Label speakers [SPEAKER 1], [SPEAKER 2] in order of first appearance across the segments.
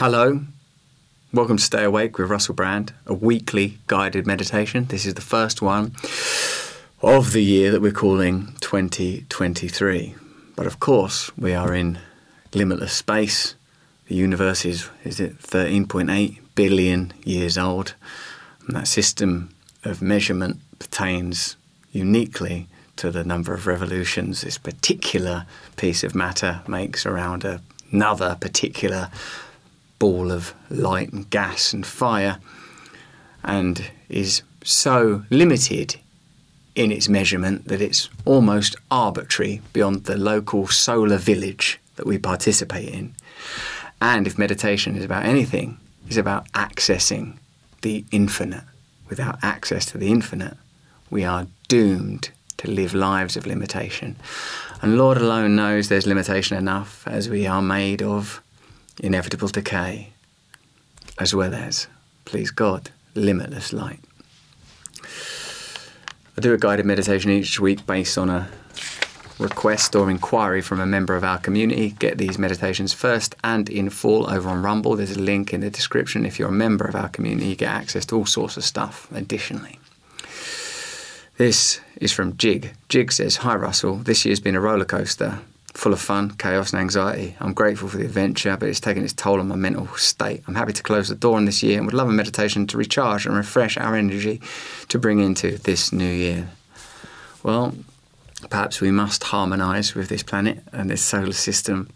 [SPEAKER 1] Hello. Welcome to Stay Awake with Russell Brand, a weekly guided meditation. This is the first one of the year that we're calling 2023. But of course, we are in limitless space. The universe is, is it 13.8 billion years old? And that system of measurement pertains uniquely to the number of revolutions this particular piece of matter makes around another particular ball of light and gas and fire, and is so limited in its measurement that it's almost arbitrary beyond the local solar village that we participate in. And if meditation is about anything, it's about accessing the infinite. Without access to the infinite, we are doomed to live lives of limitation. And Lord alone knows there's limitation enough as we are made of inevitable decay, as well as, please God, limitless light. I do a guided meditation each week based on a request or inquiry from a member of our community, get these meditations first and in full over on Rumble. There's a link in the description. If you're a member of our community, you get access to all sorts of stuff additionally. This is from Jigg. Jigg says, Hi Russell, this year's been a roller coaster, full of fun, chaos, and anxiety. I'm grateful for the adventure, but it's taken its toll on my mental state. I'm happy to close the door on this year and would love a meditation to recharge and refresh our energy to bring into this new year. Well, perhaps we must harmonize with this planet and this solar system.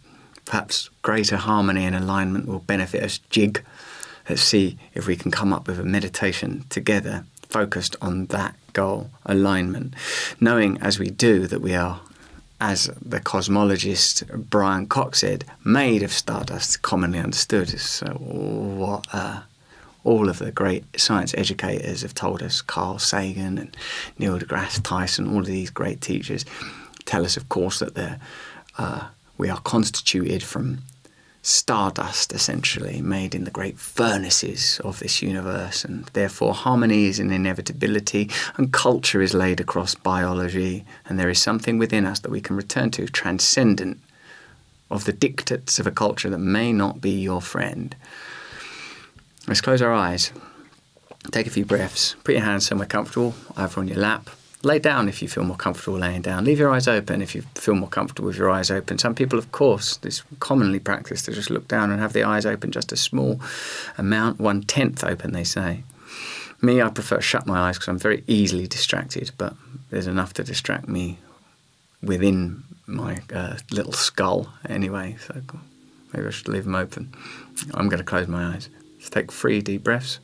[SPEAKER 1] Perhaps greater harmony and alignment will benefit us. Jigg. Let's see if we can come up with a meditation together focused on that goal, alignment, knowing as we do that we are, as the cosmologist Brian Cox said, made of stardust, commonly understood. So, what uh, all of the great science educators have told us, Carl Sagan and Neil deGrasse Tyson, all of these great teachers tell us, of course, that uh, we are constituted from stardust, essentially, made in the great furnaces of this universe, and therefore harmony is an inevitability, and culture is laid across biology, and there is something within us that we can return to, transcendent of the dictates of a culture that may not be your friend. Let's close our eyes. Take a few breaths. Put your hands somewhere comfortable, either on your lap Lay down if you feel more comfortable laying down. Leave your eyes open if you feel more comfortable with your eyes open. Some people, of course, this commonly practiced to just look down and have the eyes open just a small amount, one tenth open, they say. Me, I prefer to shut my eyes because I'm very easily distracted, but there's enough to distract me within my uh, little skull anyway, so maybe I should leave them open. I'm going to close my eyes. Let's take three deep breaths.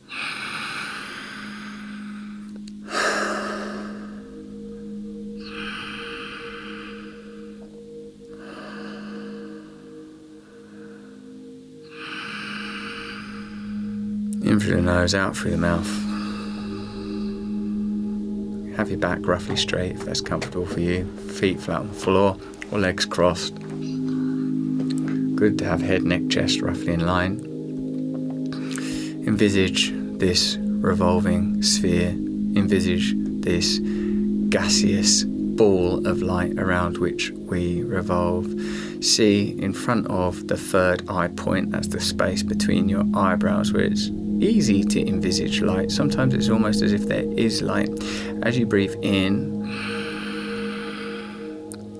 [SPEAKER 1] In through the nose, out through the mouth. Have your back roughly straight if that's comfortable for you. Feet flat on the floor or legs crossed. Good to have head, neck, chest roughly in line. Envisage this revolving sphere. Envisage this gaseous ball of light around which we revolve. See in front of the third eye point, that's the space between your eyebrows where it's easy to envisage light. Sometimes it's almost as if there is light. As you breathe in,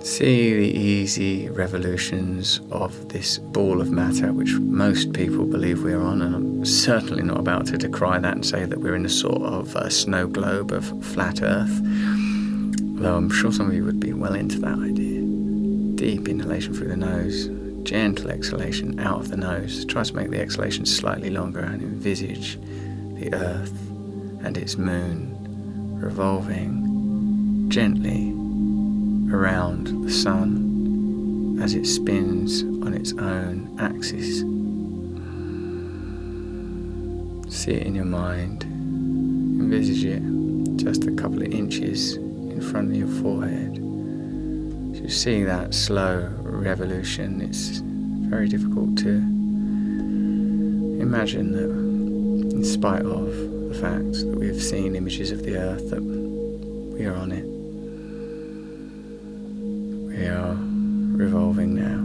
[SPEAKER 1] see the easy revolutions of this ball of matter, which most people believe we're on, and I'm certainly not about to decry that and say that we're in a sort of a snow globe of flat Earth. Though I'm sure some of you would be well into that idea. Deep inhalation through the nose, gentle exhalation out of the nose. Try to make the exhalation slightly longer and envisage the earth and its moon revolving gently around the sun as it spins on its own axis. See it in your mind, envisage it just a couple of inches in front of your forehead. So you see that slow revolution, it's very difficult to imagine that, in spite of the fact that we've seen images of the earth, that we are on it. We are revolving now.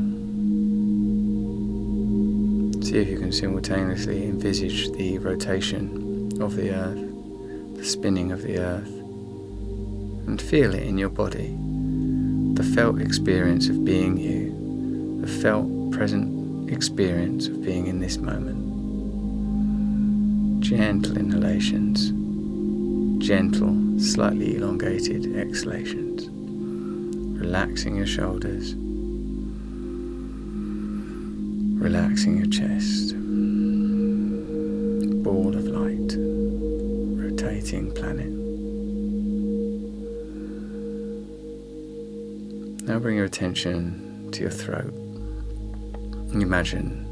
[SPEAKER 1] See if you can simultaneously envisage the rotation of the earth, the spinning of the earth, and feel it in your body. The felt experience of being you, the felt present experience of being in this moment. Gentle inhalations, gentle, slightly elongated exhalations, relaxing your shoulders relaxing your chest. Ball of light, rotating planet. Now bring your attention to your throat. Imagine,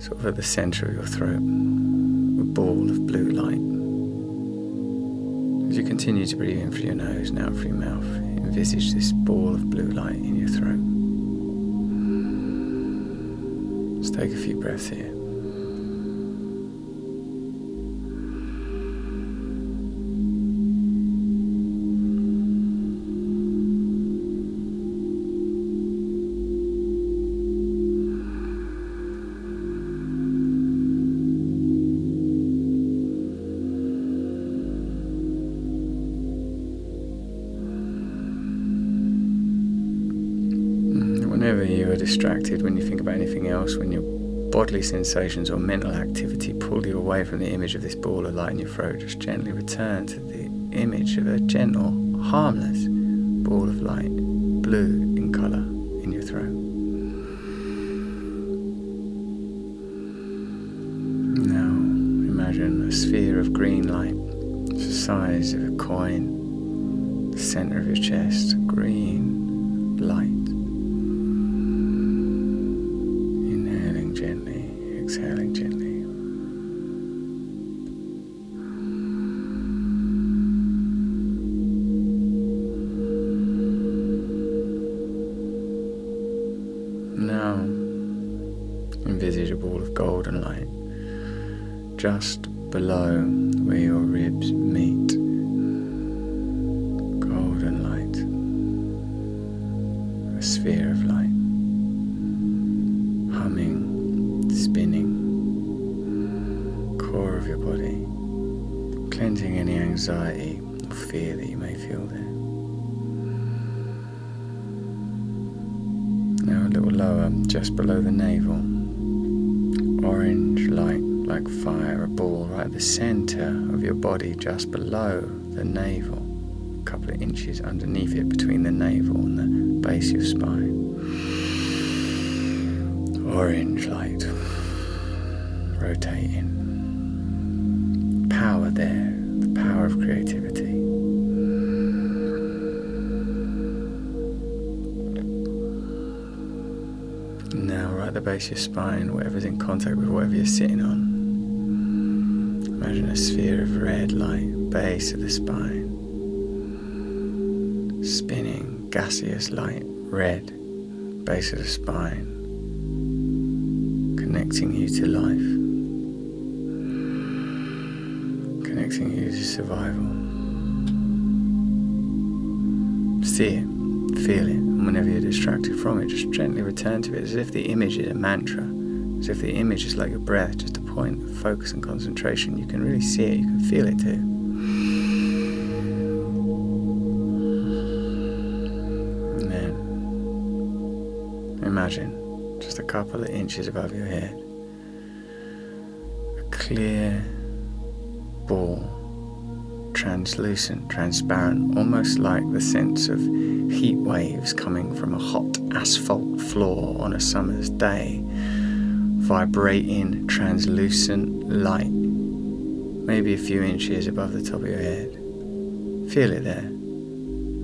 [SPEAKER 1] sort of at the center of your throat, a ball of blue light. As you continue to breathe in through your nose and out through your mouth, envisage this ball of blue light in your throat. Just take a few breaths here. Distracted, when you think about anything else, when your bodily sensations or mental activity pull you away from the image of this ball of light in your throat, just gently return to the image of a gentle, harmless ball of light, blue in colour, in your throat. Now imagine a sphere of green light, the size of a coin, the centre of your chest, green light. Just below where your ribs meet. Golden light, a sphere of light. Humming, spinning, core of your body, cleansing any anxiety or fear that you may feel there. Now a little lower, just below the navel, orange light like fire, a ball right at the center of your body, just below the navel, a couple of inches underneath it, between the navel and the base of your spine. Orange light rotating power there, the power of creativity. Now, right at the base of your spine, whatever's in contact with whatever you're sitting on. Imagine a sphere of red light, base of the spine. Spinning, gaseous light, red, base of the spine. Connecting you to life. connecting you to survival. See it, feel it, and whenever you're distracted from it, just gently return to it as if the image is a mantra, as if the image is like your breath, just a point of focus and concentration. You can really see it, you can feel it too. And then imagine just a couple of inches above your head a clear ball, translucent, transparent, almost like the sense of heat waves coming from a hot asphalt floor on a summer's day, vibrating, translucent light, maybe a few inches above the top of your head. Feel it there.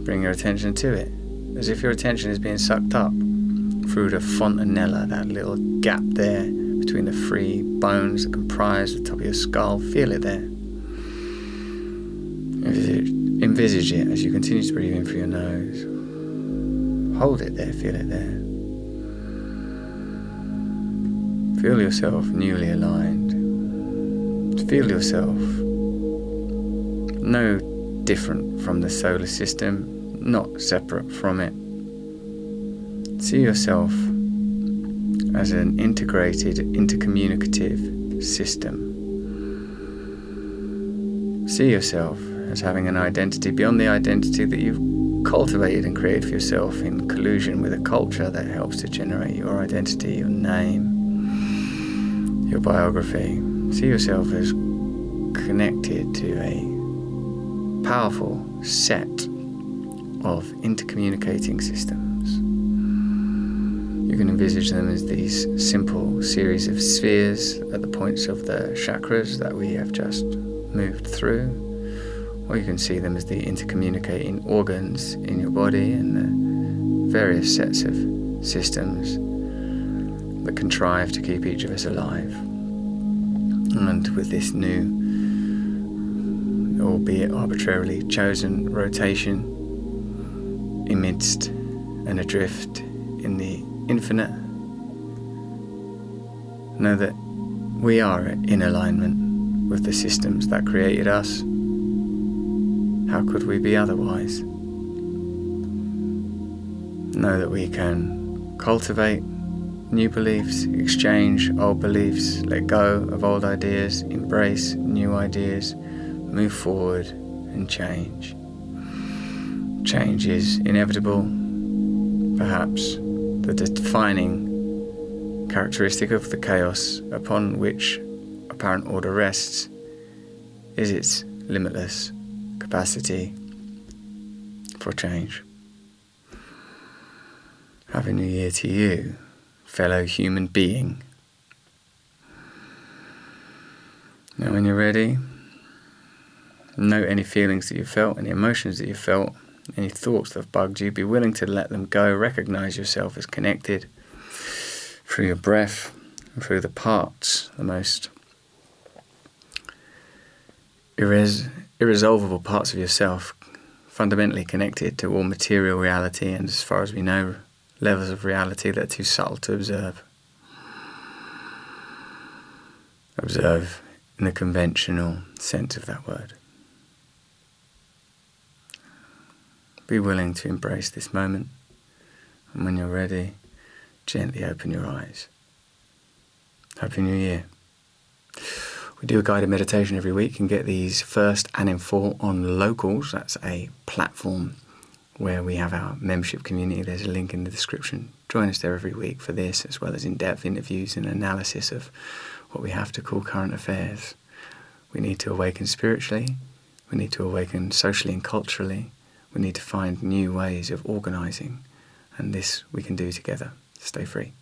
[SPEAKER 1] Bring your attention to it, as if your attention is being sucked up through the fontanella, that little gap there between the three bones that comprise the top of your skull. Feel it there. Envisage, it as you continue to breathe in through your nose. Hold it there, feel it there. Feel yourself newly aligned. Feel yourself no different from the solar system, not separate from it. See yourself as an integrated, intercommunicative system. See yourself as having an identity beyond the identity that you've cultivated and created for yourself in collusion with a culture that helps to generate your identity, your name, your biography. See yourself as connected to a powerful set of intercommunicating systems. You can envisage them as these simple series of spheres at the points of the chakras that we have just moved through, or you can see them as the intercommunicating organs in your body and the various sets of systems that contrive to keep each of us alive. And with this new, albeit arbitrarily chosen rotation amidst and adrift in the infinite. Know that we are in alignment with the systems that created us. How could we be otherwise? Know that we can cultivate new beliefs, exchange old beliefs, let go of old ideas, embrace new ideas, move forward and change. Change is inevitable, perhaps the defining characteristic of the chaos upon which apparent order rests is its limitless capacity for change. Happy New Year to you, fellow human being. Now, when you're ready, note any feelings that you felt, any emotions that you felt any thoughts that have bugged you, be willing to let them go. Recognize yourself as connected through your breath, and through the parts, the most irres- irresolvable parts of yourself, fundamentally connected to all material reality and, as far as we know, levels of reality that are too subtle to observe. Observe in the conventional sense of that word. Be willing to embrace this moment, and when you're ready, gently open your eyes. Happy New Year. We do a guided meditation every week and get these first and in full on Locals. That's a platform where we have our membership community. There's a link in the description. Join us there every week for this, as well as in depth interviews and analysis of what we have to call current affairs. We need to awaken spiritually, we need to awaken socially and culturally, we need to find new ways of organizing, and this we can do together. Stay free.